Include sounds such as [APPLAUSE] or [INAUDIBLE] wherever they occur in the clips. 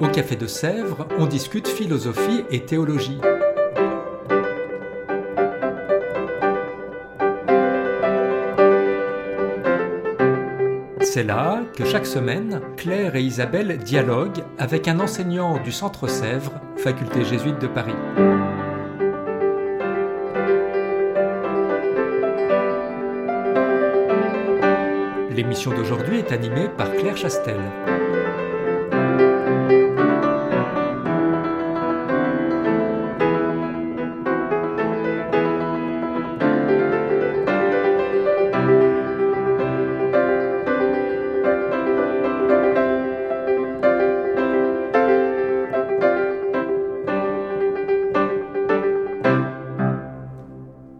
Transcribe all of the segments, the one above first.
Au café de Sèvres, on discute philosophie et théologie. C'est là que chaque semaine, Claire et Isabelle dialoguent avec un enseignant du Centre Sèvres, faculté jésuite de Paris. L'émission d'aujourd'hui est animée par Claire Chastel.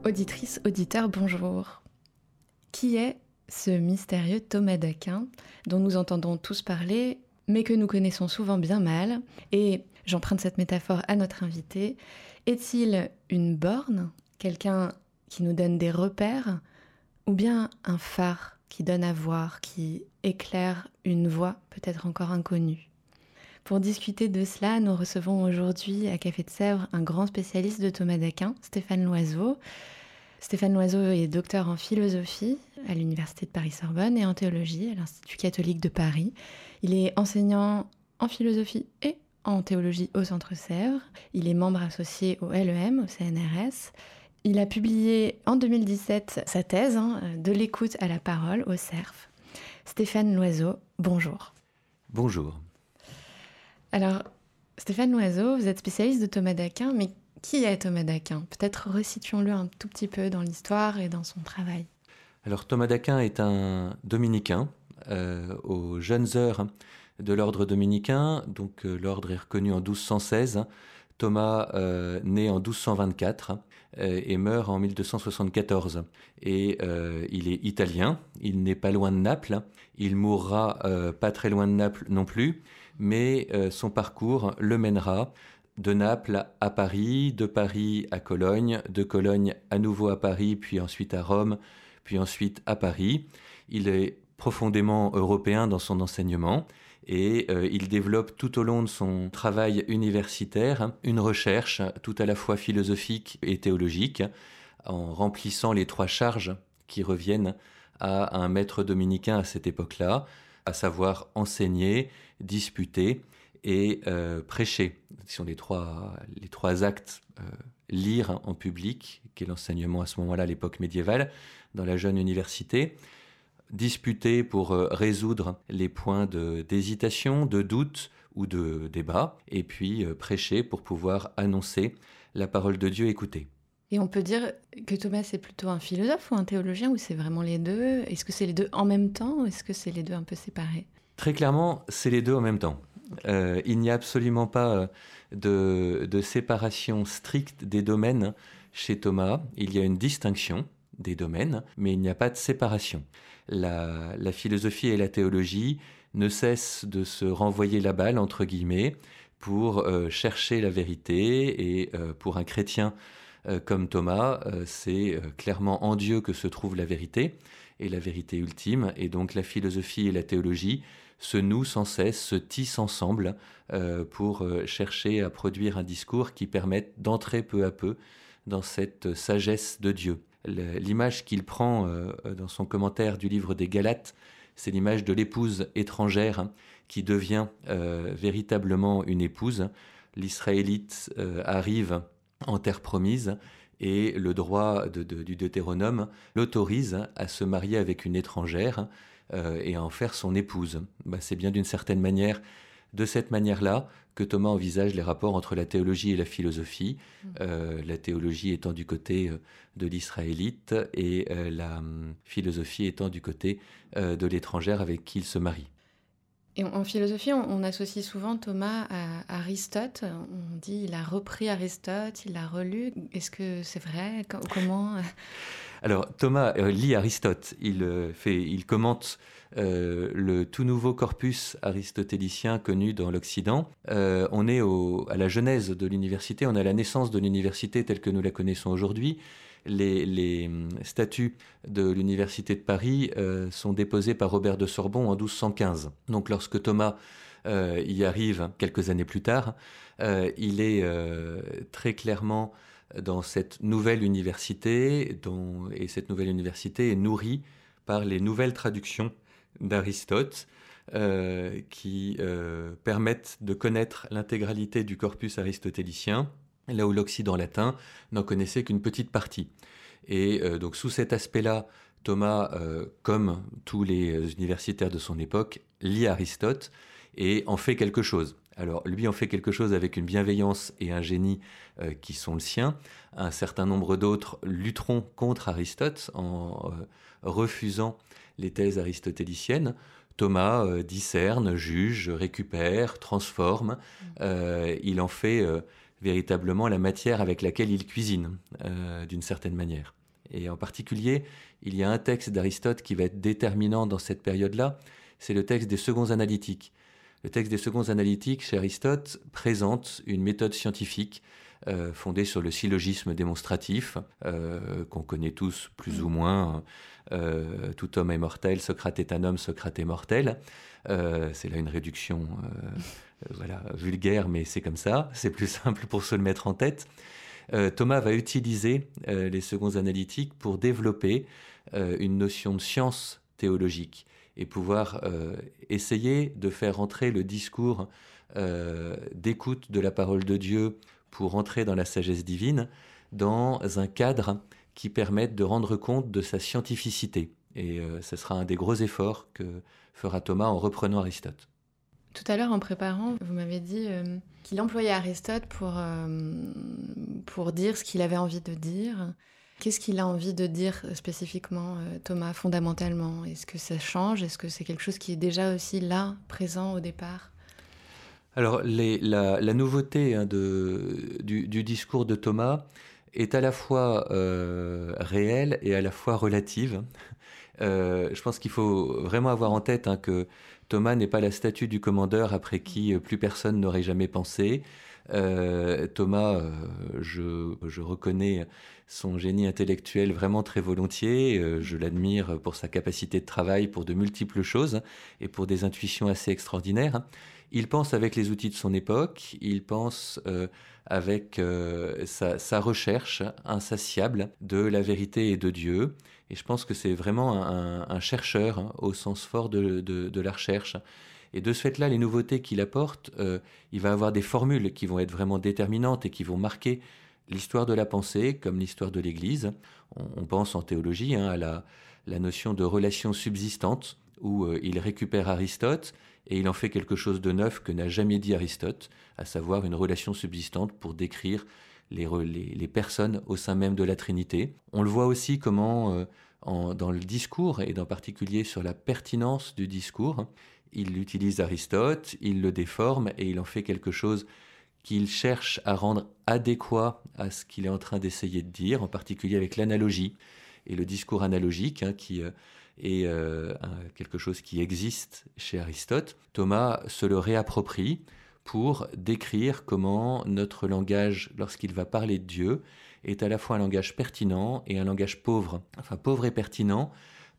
Auditrice, auditeur, bonjour. Qui est ce mystérieux Thomas d'Aquin dont nous entendons tous parler, mais que nous connaissons souvent bien mal Et j'emprunte cette métaphore à notre invité. Est-il une borne, quelqu'un qui nous donne des repères, ou bien un phare qui donne à voir, qui éclaire une voie peut-être encore inconnue? Pour discuter de cela, nous recevons aujourd'hui à Café de Sèvres un grand spécialiste de Thomas d'Aquin, Stéphane Loiseau. Stéphane Loiseau est docteur en philosophie à l'Université de Paris-Sorbonne et en théologie à l'Institut catholique de Paris. Il est enseignant en philosophie et en théologie au Centre Sèvres. Il est membre associé au LEM, au CNRS. Il a publié en 2017 sa thèse hein, De l'écoute à la parole au CERF. Stéphane Loiseau, bonjour. Bonjour. Alors, Stéphane Loiseau, vous êtes spécialiste de Thomas d'Aquin, mais qui est Thomas d'Aquin? Peut-être resituons-le un tout petit peu dans l'histoire et dans son travail. Alors, Thomas d'Aquin est un dominicain euh, aux jeunes heures de l'ordre dominicain. Donc, euh, l'ordre est reconnu en 1216. Thomas euh, naît en 1224 et meurt en 1274. Et il est italien, il n'est pas loin de Naples, il mourra pas très loin de Naples non plus mais son parcours le mènera de Naples à Paris, de Paris à Cologne, de Cologne à nouveau à Paris, puis ensuite à Rome, puis ensuite à Paris. Il est profondément européen dans son enseignement et euh, il développe tout au long de son travail universitaire une recherche tout à la fois philosophique et théologique en remplissant les trois charges qui reviennent à un maître dominicain à cette époque-là, à savoir enseigner, disputer et euh, prêcher. Ce sont les trois, les trois actes. Euh, lire en public, qui est l'enseignement à ce moment-là, à l'époque médiévale, dans la jeune université. Disputer pour euh, résoudre les points d'hésitation, de, doute ou de débat. Et puis prêcher pour pouvoir annoncer la parole de Dieu écoutée. Et on peut dire que Thomas est plutôt un philosophe ou un théologien, ou c'est vraiment les deux? Est-ce que c'est les deux en même temps, ou est-ce que c'est les deux un peu séparés? Très clairement, c'est les deux en même temps. Euh, il n'y a absolument pas euh, de, séparation stricte des domaines chez Thomas. Il y a une distinction des domaines, mais il n'y a pas de séparation. La, philosophie et la théologie ne cessent de se renvoyer la balle, entre guillemets, pour euh, chercher la vérité. Et pour un chrétien comme Thomas, c'est clairement en Dieu que se trouve la vérité et la vérité ultime. Et donc la philosophie et la théologie se nouent sans cesse, se tissent ensemble euh, pour euh, chercher à produire un discours qui permette d'entrer peu à peu dans cette sagesse de Dieu. L'image qu'il prend euh, dans son commentaire du livre des Galates, c'est l'image de l'épouse étrangère qui devient véritablement une épouse. L'Israélite arrive en terre promise et le droit du Deutéronome l'autorise à se marier avec une étrangère euh, et à en faire son épouse. Bah, c'est bien d'une certaine manière, de cette manière-là, que Thomas envisage les rapports entre la théologie et la philosophie, mm. euh, la théologie étant du côté euh, de l'israélite et la hum, philosophie étant du côté de l'étrangère avec qui il se marie. Et en philosophie, on, associe souvent Thomas à Aristote. On dit il a repris Aristote, il l'a relu. Est-ce que c'est vrai? Comment? Alors Thomas lit Aristote, il, fait, il commente le tout nouveau corpus aristotélicien connu dans l'Occident. on est à la genèse de l'université, on est à la naissance de l'université telle que nous la connaissons aujourd'hui les, hum, statuts de l'Université de Paris euh, sont déposés par Robert de Sorbon en 1215. Donc lorsque Thomas euh, y arrive quelques années plus tard, euh, il est très clairement dans cette nouvelle université, et cette nouvelle université est nourrie par les nouvelles traductions d'Aristote, qui permettent de connaître l'intégralité du corpus aristotélicien là où l'Occident latin n'en connaissait qu'une petite partie. Et euh, donc sous cet aspect-là, Thomas, euh, comme tous les universitaires de son époque, lit Aristote et en fait quelque chose. Alors lui en fait quelque chose avec une bienveillance et un génie euh, qui sont le sien. Un certain nombre d'autres lutteront contre Aristote en refusant les thèses aristotéliciennes. Thomas discerne, juge, récupère, transforme. Mmh. il en fait véritablement la matière avec laquelle il cuisine, euh, d'une certaine manière. Et en particulier, il y a un texte d'Aristote qui va être déterminant dans cette période-là, c'est le texte des seconds analytiques. Le texte des seconds analytiques chez Aristote présente une méthode scientifique euh, fondée sur le syllogisme démonstratif, euh, qu'on connaît tous plus ou moins. tout homme est mortel, Socrate est un homme, Socrate est mortel. c'est là une réduction euh, voilà, vulgaire, mais c'est comme ça, c'est plus simple pour se le mettre en tête. Euh, Thomas va utiliser euh, les seconds analytiques pour développer une notion de science théologique et pouvoir essayer de faire entrer le discours d'écoute de la parole de Dieu pour entrer dans la sagesse divine dans un cadre qui permette de rendre compte de sa scientificité. Et ce sera un des gros efforts que fera Thomas en reprenant Aristote. Tout à l'heure, en préparant, vous m'avez dit euh, qu'il employait Aristote pour, euh, pour dire ce qu'il avait envie de dire. Qu'est-ce qu'il a envie de dire spécifiquement, euh, Thomas, fondamentalement? Est-ce que ça change? Est-ce que c'est quelque chose qui est déjà aussi là, présent au départ? Alors, la, nouveauté hein, du, discours de Thomas est à la fois réelle et à la fois relative. je pense qu'il faut vraiment avoir en tête hein, que Thomas n'est pas la statue du commandeur après qui euh, plus personne n'aurait jamais pensé. Euh, Thomas, euh, je, reconnais son génie intellectuel vraiment très volontiers. je l'admire pour sa capacité de travail pour de multiples choses et pour des intuitions assez extraordinaires. Il pense avec les outils de son époque, il pense avec sa, recherche insatiable de la vérité et de Dieu. Et je pense que c'est vraiment un, chercheur hein, au sens fort de, la recherche. Et de ce fait-là, les nouveautés qu'il apporte, euh, il va avoir des formules qui vont être vraiment déterminantes et qui vont marquer l'histoire de la pensée comme l'histoire de l'Église. On, pense en théologie hein, à la, notion de relation subsistante, où euh, il récupère Aristote et il en fait quelque chose de neuf que n'a jamais dit Aristote, à savoir une relation subsistante pour décrire les, personnes au sein même de la Trinité. On le voit aussi comment, euh, dans le discours, et en particulier sur la pertinence du discours, il utilise Aristote, il le déforme et il en fait quelque chose qu'il cherche à rendre adéquat à ce qu'il est en train d'essayer de dire, en particulier avec l'analogie et le discours analogique, hein, qui euh, est euh, quelque chose qui existe chez Aristote. Thomas se le réapproprie pour décrire comment notre langage, lorsqu'il va parler de Dieu, est à la fois un langage pertinent et un langage pauvre. Enfin, pauvre et pertinent,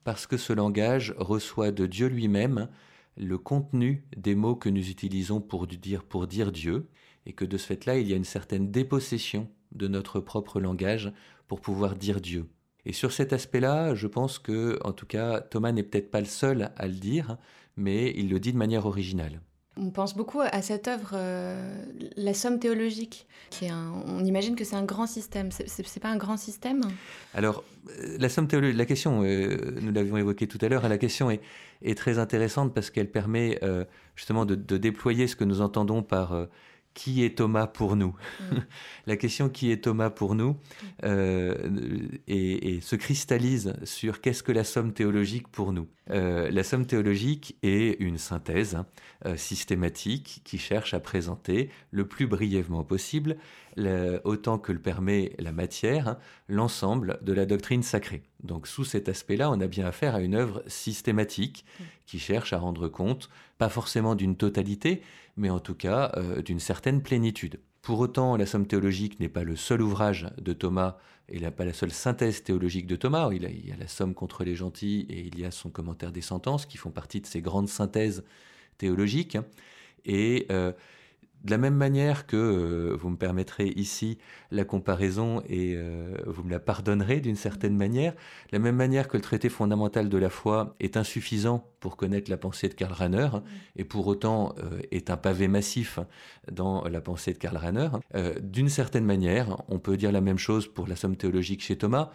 parce que ce langage reçoit de Dieu lui-même le contenu des mots que nous utilisons pour dire, pour dire Dieu, et que de ce fait-là, il y a une certaine dépossession de notre propre langage pour pouvoir dire Dieu. Et sur cet aspect-là, je pense que, en tout cas, Thomas n'est peut-être pas le seul à le dire, mais il le dit de manière originale. On pense beaucoup à cette œuvre, euh, la somme théologique. Qui est on imagine que c'est un grand système. C'est pas un grand système? Alors, euh, la somme théologique, la question, euh, nous l'avions évoqué tout à l'heure, la question est, est, très intéressante parce qu'elle permet justement de, déployer ce que nous entendons par qui est Thomas pour nous mm. [LAUGHS] La question qui est Thomas pour nous euh, et, se cristallise sur qu'est-ce que la somme théologique pour nous. Euh, la somme théologique est une synthèse hein, euh, systématique qui cherche à présenter le plus brièvement possible, autant que le permet la matière, hein, l'ensemble de la doctrine sacrée. Donc sous cet aspect-là, on a bien affaire à une œuvre systématique qui cherche à rendre compte, pas forcément d'une totalité, mais en tout cas euh, d'une certaine plénitude. Pour autant, la Somme théologique n'est pas le seul ouvrage de Thomas et pas la seule synthèse théologique de Thomas. Il, y a la Somme contre les gentils et il y a son commentaire des sentences qui font partie de ces grandes synthèses théologiques. Et euh, de la même manière que euh, vous me permettrez ici la comparaison et euh, vous me la pardonnerez d'une certaine manière, de la même manière que le traité fondamental de la foi est insuffisant pour connaître la pensée de Karl Rahner et pour autant euh, est un pavé massif dans la pensée de Karl Rahner, d'une certaine manière, on peut dire la même chose pour la somme théologique chez Thomas.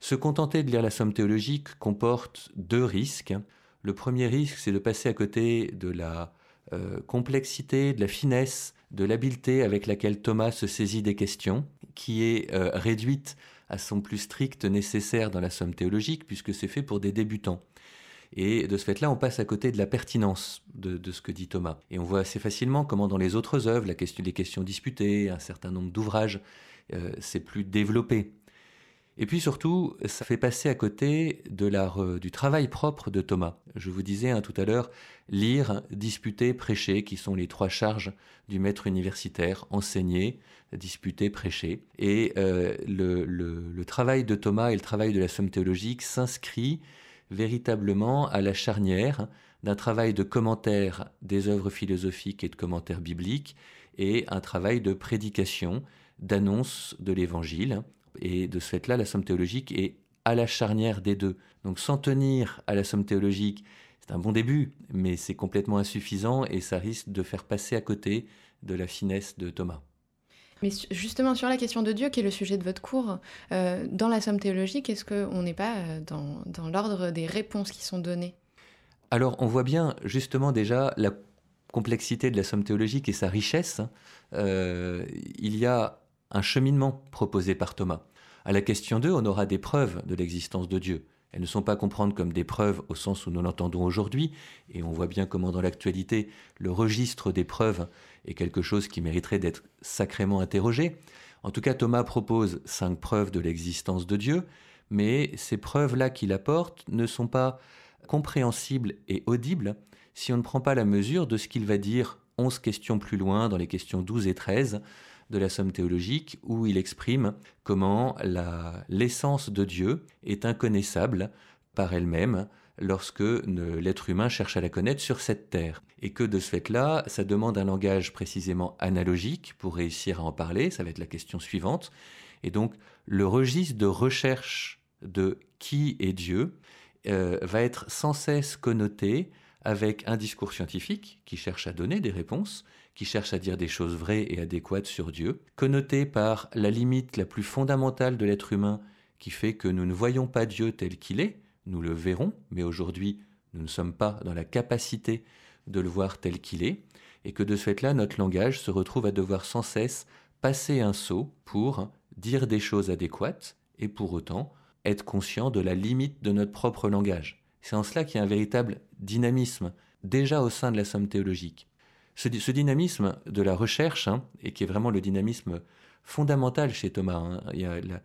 Se contenter de lire la somme théologique comporte deux risques. Le premier risque, c'est de passer à côté de la euh, complexité, de la finesse, de l'habileté avec laquelle Thomas se saisit des questions, qui est euh, réduite à son plus strict nécessaire dans la somme théologique, puisque c'est fait pour des débutants. Et de ce fait-là, on passe à côté de la pertinence de, ce que dit Thomas. Et on voit assez facilement comment dans les autres œuvres, la question, les questions disputées, un certain nombre d'ouvrages, euh, c'est plus développé. Et puis surtout, ça fait passer à côté de du travail propre de Thomas. Je vous disais hein, tout à l'heure, lire, disputer, prêcher, qui sont les trois charges du maître universitaire, enseigner, disputer, prêcher. Et euh, le, travail de Thomas et le travail de la somme théologique s'inscrit véritablement à la charnière d'un travail de commentaire des œuvres philosophiques et de commentaires bibliques et un travail de prédication, d'annonce de l'évangile et de ce fait-là, la somme théologique est à la charnière des deux. Donc s'en tenir à la somme théologique, c'est un bon début, mais c'est complètement insuffisant et ça risque de faire passer à côté de la finesse de Thomas. Mais justement sur la question de Dieu, qui est le sujet de votre cours, euh, dans la somme théologique, est-ce qu'on n'est pas euh, dans, dans l'ordre des réponses qui sont données? Alors on voit bien justement déjà la complexité de la somme théologique et sa richesse. Euh, il y a un cheminement proposé par Thomas. À la question 2, on aura des preuves de l'existence de Dieu. Elles ne sont pas à comme des preuves au sens où nous l'entendons aujourd'hui, et on voit bien comment dans l'actualité le registre des preuves est quelque chose qui mériterait d'être sacrément interrogé. En tout cas, Thomas propose cinq preuves de l'existence de Dieu, mais ces preuves-là qu'il apporte ne sont pas compréhensibles et audibles si on ne prend pas la mesure de ce qu'il va dire onze questions plus loin, dans les questions 12 et 13, de la Somme théologique où il exprime comment l'essence de Dieu est inconnaissable par elle-même lorsque l'être humain cherche à la connaître sur cette terre. Et que de ce fait-là, ça demande un langage précisément analogique pour réussir à en parler, ça va être la question suivante. Et donc le registre de recherche de qui est Dieu euh, va être sans cesse connoté avec un discours scientifique qui cherche à donner des réponses, qui cherche à dire des choses vraies et adéquates sur Dieu, connoté par la limite la plus fondamentale de l'être humain qui fait que nous ne voyons pas Dieu tel qu'il est, nous le verrons, mais aujourd'hui nous ne sommes pas dans la capacité de le voir tel qu'il est, et que de ce fait-là notre langage se retrouve à devoir sans cesse passer un saut pour dire des choses adéquates et pour autant être conscient de la limite de notre propre langage. C'est en cela qu'il y a un véritable dynamisme déjà au sein de la somme théologique. Ce, dynamisme de la recherche, hein, et qui est vraiment le dynamisme fondamental chez Thomas, hein,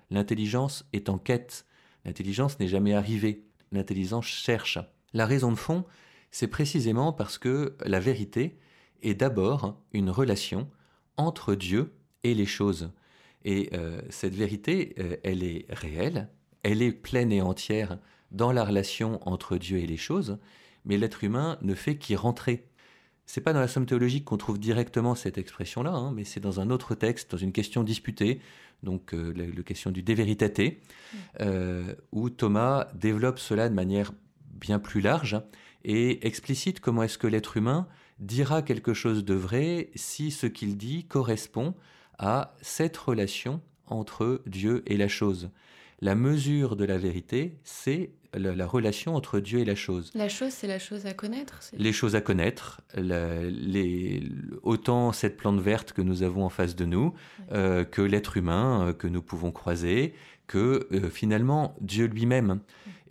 l'intelligence est en quête, l'intelligence n'est jamais arrivée, l'intelligence cherche. La raison de fond, c'est précisément parce que la vérité est d'abord une relation entre Dieu et les choses. Et euh, cette vérité, euh, elle est réelle, elle est pleine et entière dans la relation entre Dieu et les choses, mais l'être humain ne fait qu'y rentrer. C'est pas dans la somme théologique qu'on trouve directement cette expression-là, hein, mais c'est dans un autre texte, dans une question disputée, donc euh, la, question du de veritate, mm. euh, où Thomas développe cela de manière bien plus large et explicite comment est-ce que l'être humain dira quelque chose de vrai si ce qu'il dit correspond à cette relation entre Dieu et la chose. La mesure de la vérité, c'est la, relation entre Dieu et la chose. La chose, c'est la chose à connaître Les choses à connaître, les, autant cette plante verte que nous avons en face de nous, euh, que l'être humain euh, que nous pouvons croiser, que euh, finalement Dieu lui-même.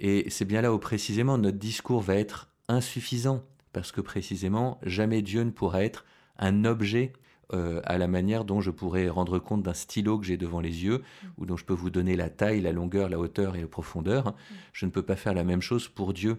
Et c'est bien là où précisément notre discours va être insuffisant, parce que précisément jamais Dieu ne pourra être un objet euh, à la manière dont je pourrais rendre compte d'un stylo que j'ai devant les yeux, ou dont je peux vous donner la taille, la longueur, la hauteur et la profondeur. Je ne peux pas faire la même chose pour Dieu.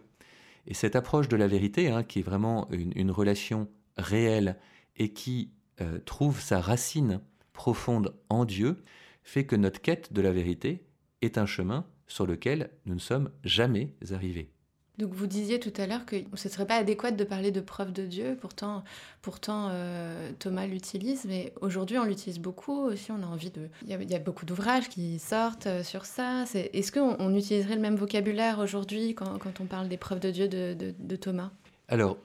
Et cette approche de la vérité, hein, qui est vraiment une, relation réelle et qui euh, trouve sa racine profonde en Dieu, fait que notre quête de la vérité est un chemin sur lequel nous ne sommes jamais arrivés. Donc vous disiez tout à l'heure que ce ne serait pas adéquat de parler de preuve de Dieu, pourtant, pourtant euh, Thomas l'utilise, mais aujourd'hui on l'utilise beaucoup aussi, on a envie de... Il y a, beaucoup d'ouvrages qui sortent euh, sur ça. Est-ce qu'on on utiliserait le même vocabulaire aujourd'hui quand, on parle des preuves de Dieu de, Thomas? Alors,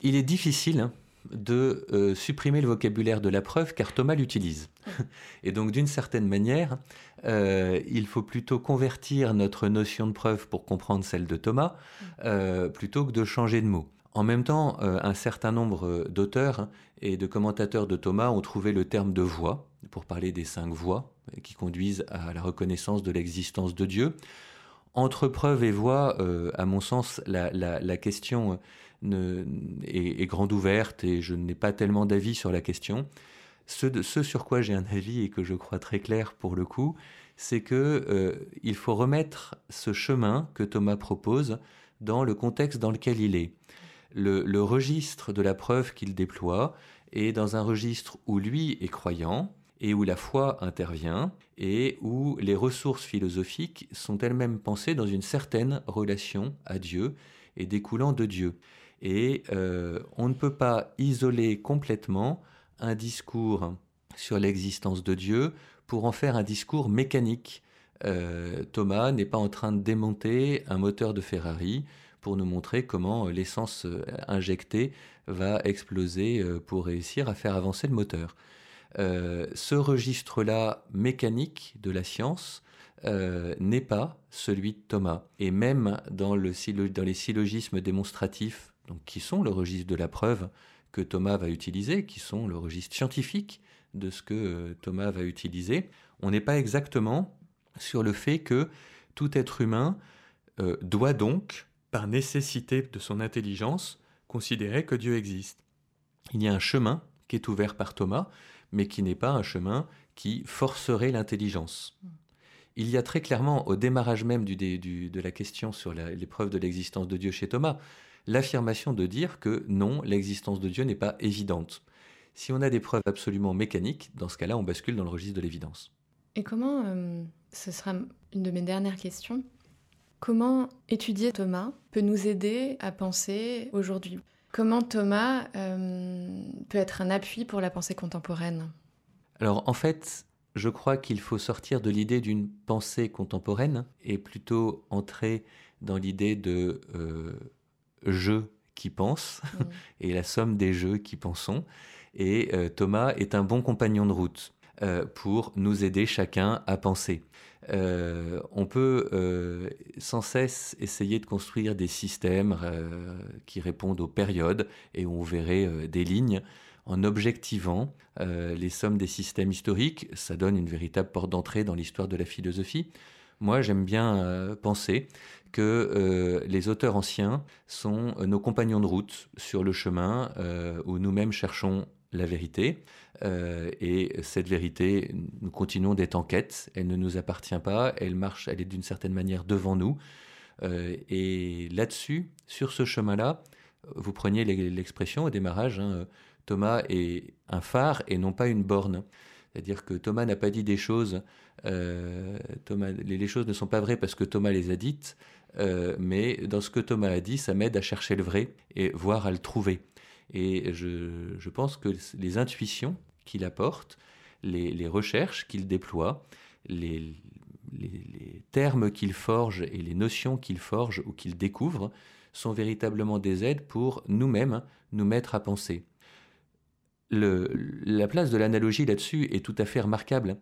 il est difficile hein, de euh, supprimer le vocabulaire de la preuve car Thomas l'utilise. Et donc d'une certaine manière, euh, il faut plutôt convertir notre notion de preuve pour comprendre celle de Thomas, euh, plutôt que de changer de mot. En même temps, un certain nombre d'auteurs et de commentateurs de Thomas ont trouvé le terme de voix pour parler des cinq voies qui conduisent à la reconnaissance de l'existence de Dieu. Entre preuve et voix, à mon sens, la, la question est, grande ouverte et je n'ai pas tellement d'avis sur la question. Ce, sur quoi j'ai un avis et que je crois très clair pour le coup, c'est que euh, il faut remettre ce chemin que Thomas propose dans le contexte dans lequel il est. Le, registre de la preuve qu'il déploie est dans un registre où lui est croyant et où la foi intervient et où les ressources philosophiques sont elles-mêmes pensées dans une certaine relation à Dieu et découlant de Dieu. Et euh, on ne peut pas isoler complètement un discours sur l'existence de Dieu pour en faire un discours mécanique. Euh, Thomas n'est pas en train de démonter un moteur de Ferrari pour nous montrer comment l'essence euh, injectée va exploser pour réussir à faire avancer le moteur. ce registre-là mécanique de la science n'est pas celui de Thomas. Et même dans les syllogismes démonstratifs donc qui sont le registre de la preuve que Thomas va utiliser, qui sont le registre scientifique de ce que euh, Thomas va utiliser, on n'est pas exactement sur le fait que tout être humain euh, doit donc, par nécessité de son intelligence, considérer que Dieu existe. Il y a un chemin qui est ouvert par Thomas, mais qui n'est pas un chemin qui forcerait l'intelligence. Il y a très clairement, au démarrage même de la question sur l'épreuve de l'existence de Dieu chez Thomas, l'affirmation de dire que non, l'existence de Dieu n'est pas évidente. Si on a des preuves absolument mécaniques, dans ce cas-là, on bascule dans le registre de l'évidence. Et comment, euh, ce sera une de mes dernières questions, comment étudier Thomas peut nous aider à penser aujourd'hui? Comment Thomas euh, peut être un appui pour la pensée contemporaine? Alors en fait, je crois qu'il faut sortir de l'idée d'une pensée contemporaine et plutôt entrer dans l'idée de euh, jeux qui pensent [LAUGHS] et la somme des jeux qui pensons. Et euh, Thomas est un bon compagnon de route euh, pour nous aider chacun à penser. Euh, on peut sans cesse essayer de construire des systèmes qui répondent aux périodes et on verrait des lignes en objectivant les sommes des systèmes historiques. Ça donne une véritable porte d'entrée dans l'histoire de la philosophie. Moi, j'aime bien penser que euh, les auteurs anciens sont euh, nos compagnons de route sur le chemin euh, où nous-mêmes cherchons la vérité. et cette vérité, nous continuons d'être en quête. Elle ne nous appartient pas. Elle marche, elle est d'une certaine manière devant nous. et là-dessus, sur ce chemin-là, vous preniez l'expression au démarrage, hein, Thomas est un phare et non pas une borne. C'est-à-dire que Thomas n'a pas dit des choses, Thomas, les, choses ne sont pas vraies parce que Thomas les a dites, euh, mais dans ce que Thomas a dit, ça m'aide à chercher le vrai et voir à le trouver. Et je, pense que les intuitions qu'il apporte, les, recherches qu'il déploie, les, termes qu'il forge et les notions qu'il forge ou qu'il découvre sont véritablement des aides pour nous-mêmes nous mettre à penser. la place de l'analogie là-dessus est tout à fait remarquable.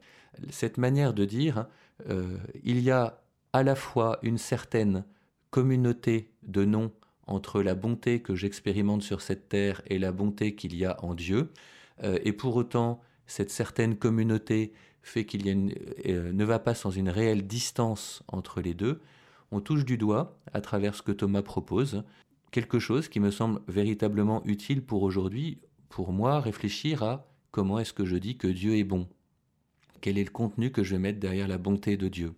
Cette manière de dire, euh, il y a à la fois une certaine communauté de noms entre la bonté que j'expérimente sur cette terre et la bonté qu'il y a en Dieu, euh, et pour autant, cette certaine communauté fait qu'il euh, ne va pas sans une réelle distance entre les deux. On touche du doigt, à travers ce que Thomas propose, quelque chose qui me semble véritablement utile pour aujourd'hui, pour moi, réfléchir à comment est-ce que je dis que Dieu est bon. Quel est le contenu que je vais mettre derrière la bonté de Dieu?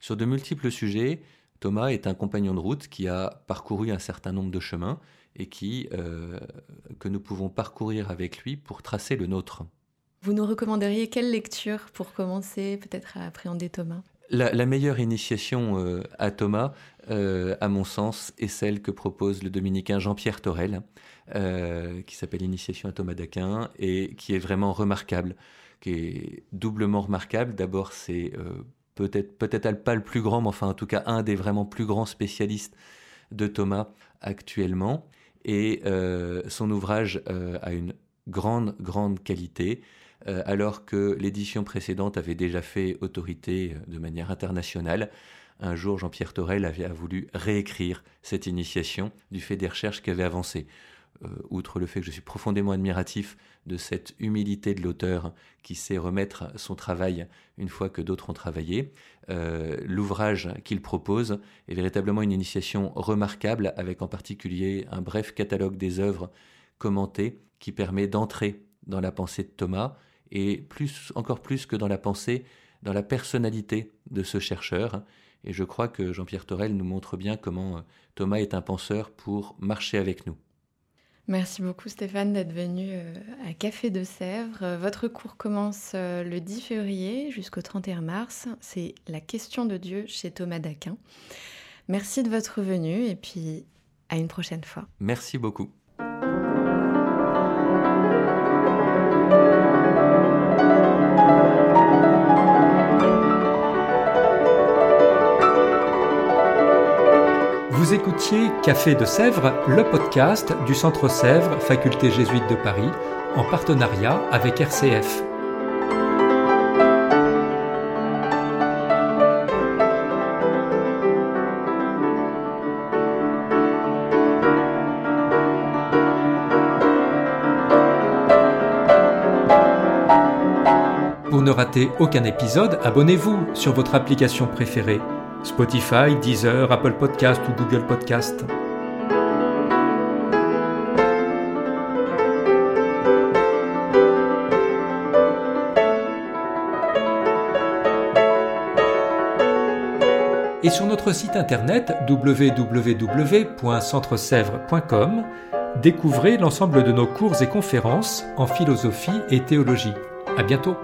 Sur de multiples sujets, Thomas est un compagnon de route qui a parcouru un certain nombre de chemins et qui, euh, que nous pouvons parcourir avec lui pour tracer le nôtre. Vous nous recommanderiez quelle lecture pour commencer peut-être à appréhender Thomas? La, meilleure initiation euh, à Thomas, euh, à mon sens, est celle que propose le dominicain Jean-Pierre Torel, qui s'appelle Initiation à Thomas d'Aquin, et qui est vraiment remarquable, qui est doublement remarquable. D'abord, c'est peut-être pas le plus grand, mais en tout cas un des vraiment plus grands spécialistes de Thomas actuellement. Et euh, son ouvrage euh, a une grande, grande qualité, euh, alors que l'édition précédente avait déjà fait autorité de manière internationale. Un jour, Jean-Pierre Torel avait voulu réécrire cette initiation du fait des recherches qui avaient avancé. Outre le fait que je suis profondément admiratif de cette humilité de l'auteur qui sait remettre son travail une fois que d'autres ont travaillé, l'ouvrage qu'il propose est véritablement une initiation remarquable, avec en particulier un bref catalogue des œuvres commentées qui permet d'entrer dans la pensée de Thomas et plus, encore plus que dans la pensée, dans la personnalité de ce chercheur. Et je crois que Jean-Pierre Torel nous montre bien comment euh, Thomas est un penseur pour marcher avec nous. Merci beaucoup Stéphane d'être venu euh, à Café de Sèvres. Votre cours commence euh, le 10 février jusqu'au 31 mars. C'est la question de Dieu chez Thomas d'Aquin. Merci de votre venue et puis à une prochaine fois. Merci beaucoup. Café de Sèvres, le podcast du Centre Sèvres, Faculté jésuite de Paris, en partenariat avec RCF. Pour ne rater aucun épisode, abonnez-vous sur votre application préférée Spotify, Deezer, Apple Podcast ou Google Podcast. Et sur notre site internet www.centresèvres.com, découvrez l'ensemble de nos cours et conférences en philosophie et théologie. À bientôt!